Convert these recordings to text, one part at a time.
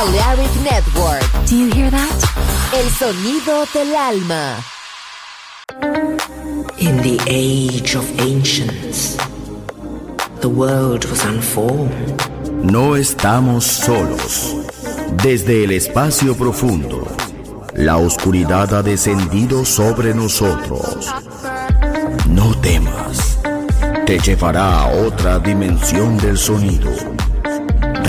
Balearic Network. Do you hear that? El sonido del alma. In the age of ancients, the world was unformed. No estamos solos. Desde el espacio profundo, la oscuridad ha descendido sobre nosotros. No temas. Te llevará a otra dimensión del sonido.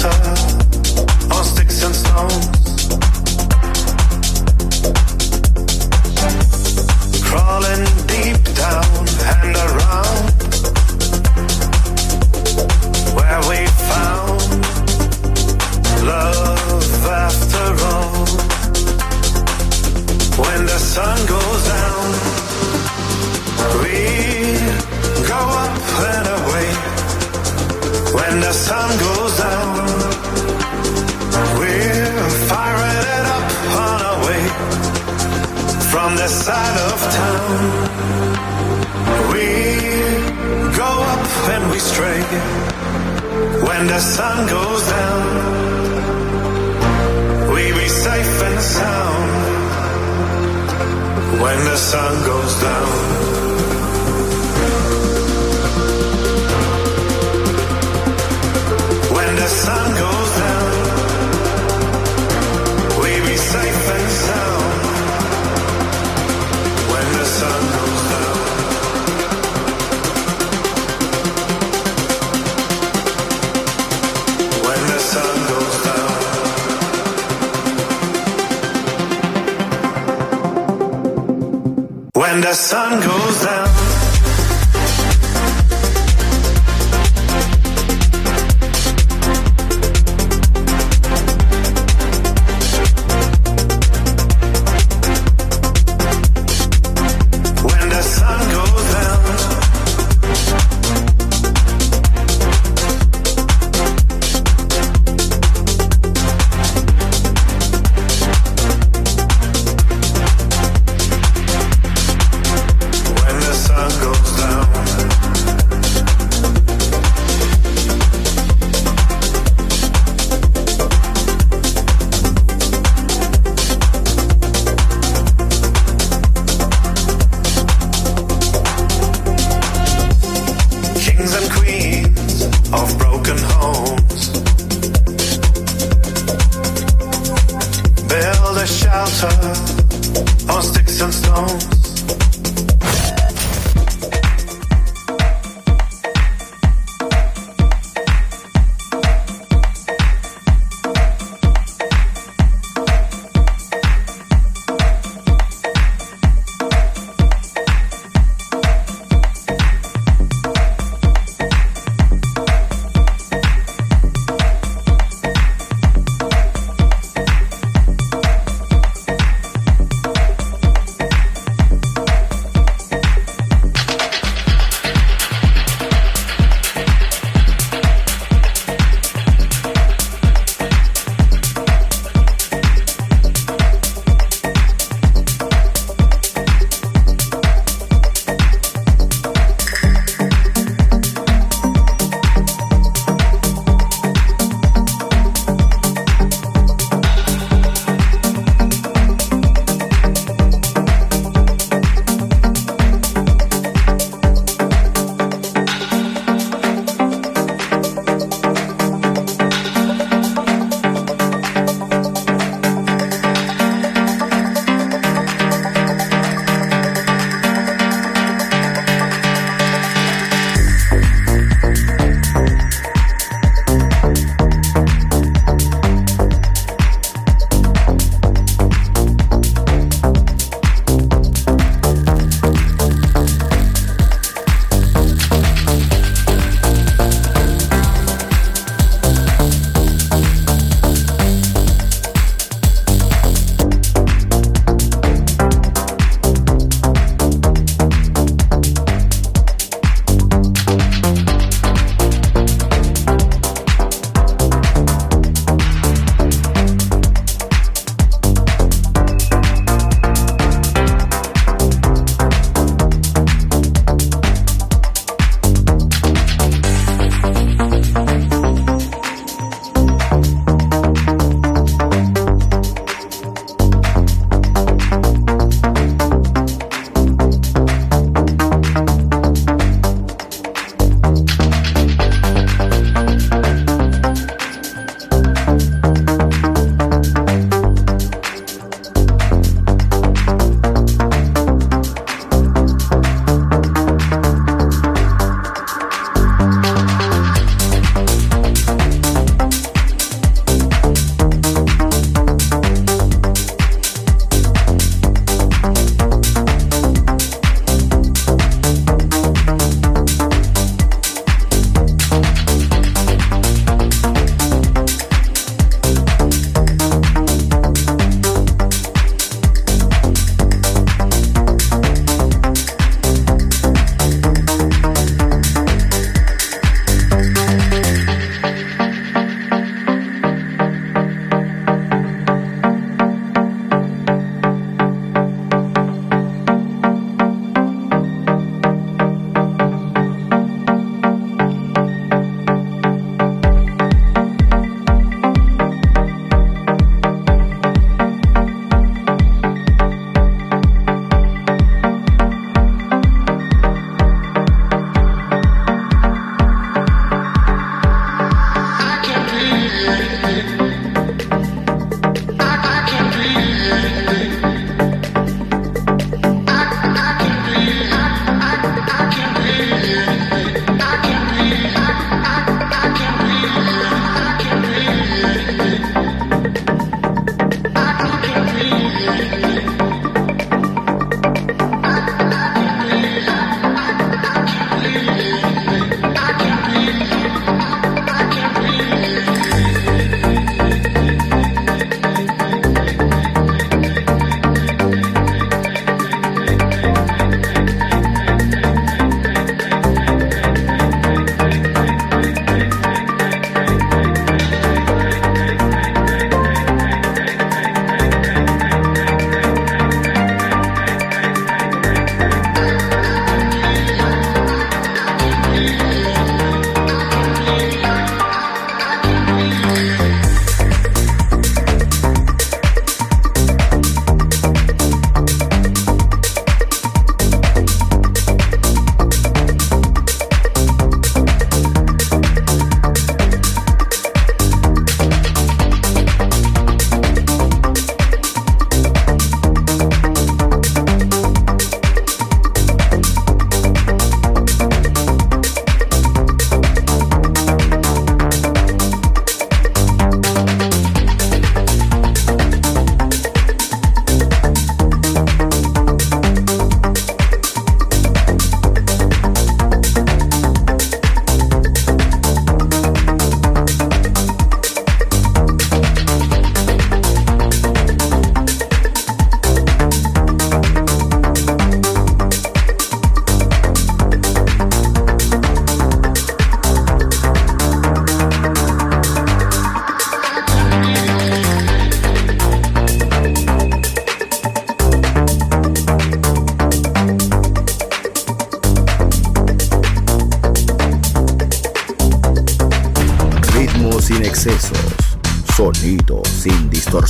A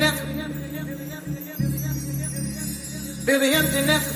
Emptiness. Feel the emptiness.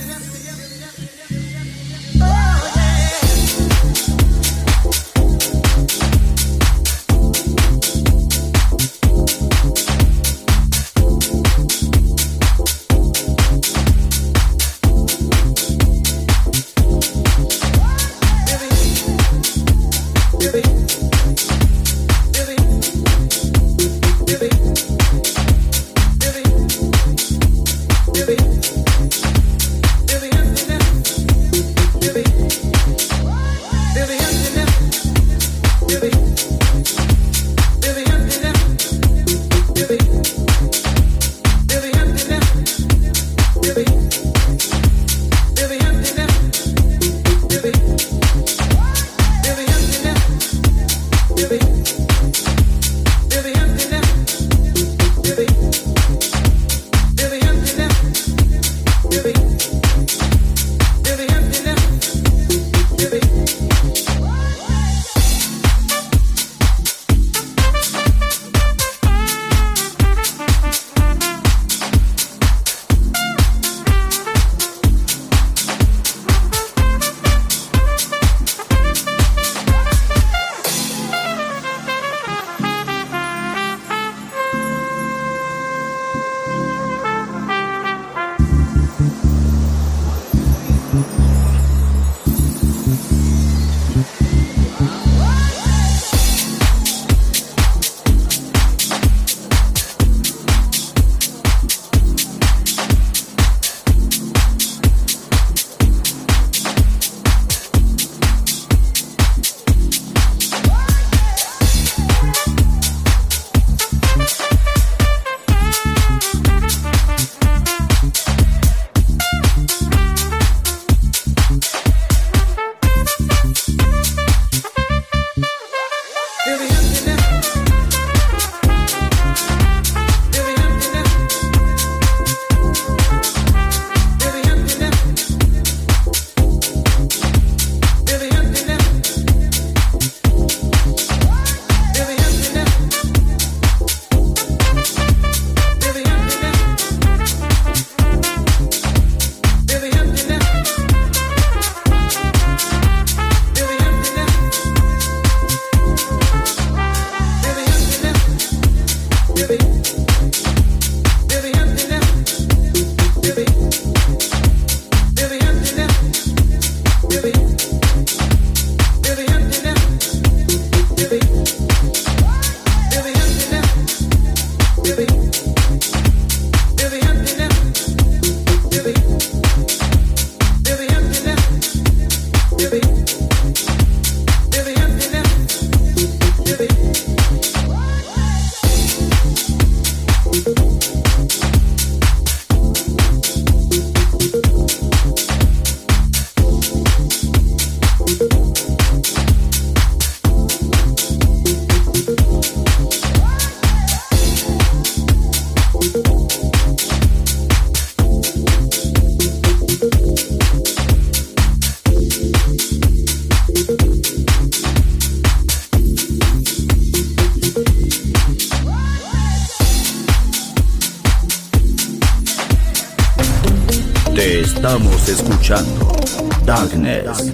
Darkness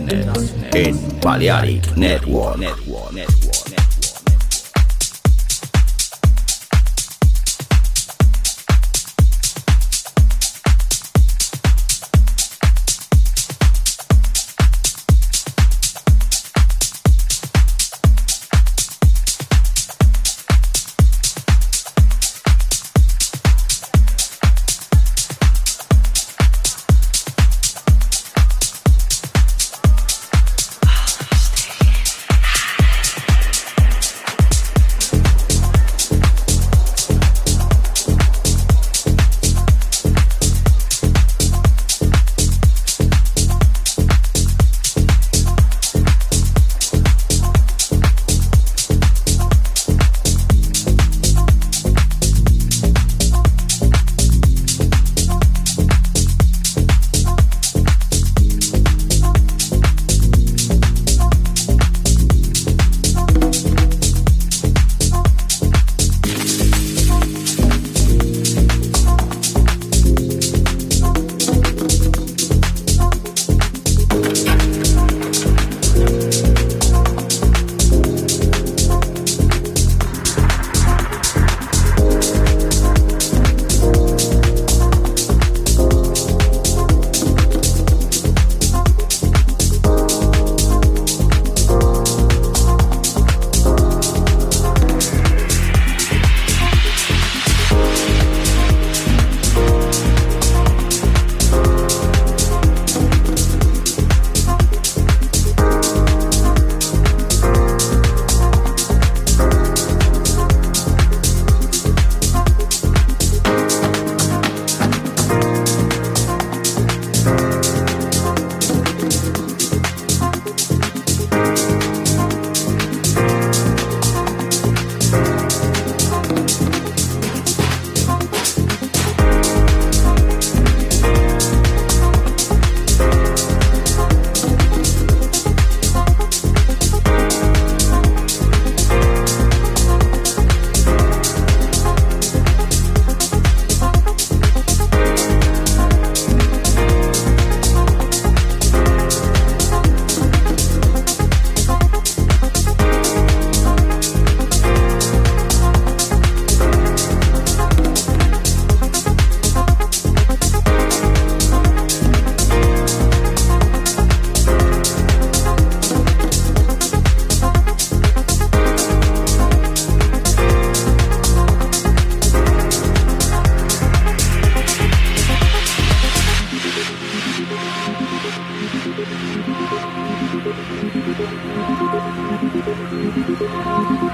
en Balearic Network.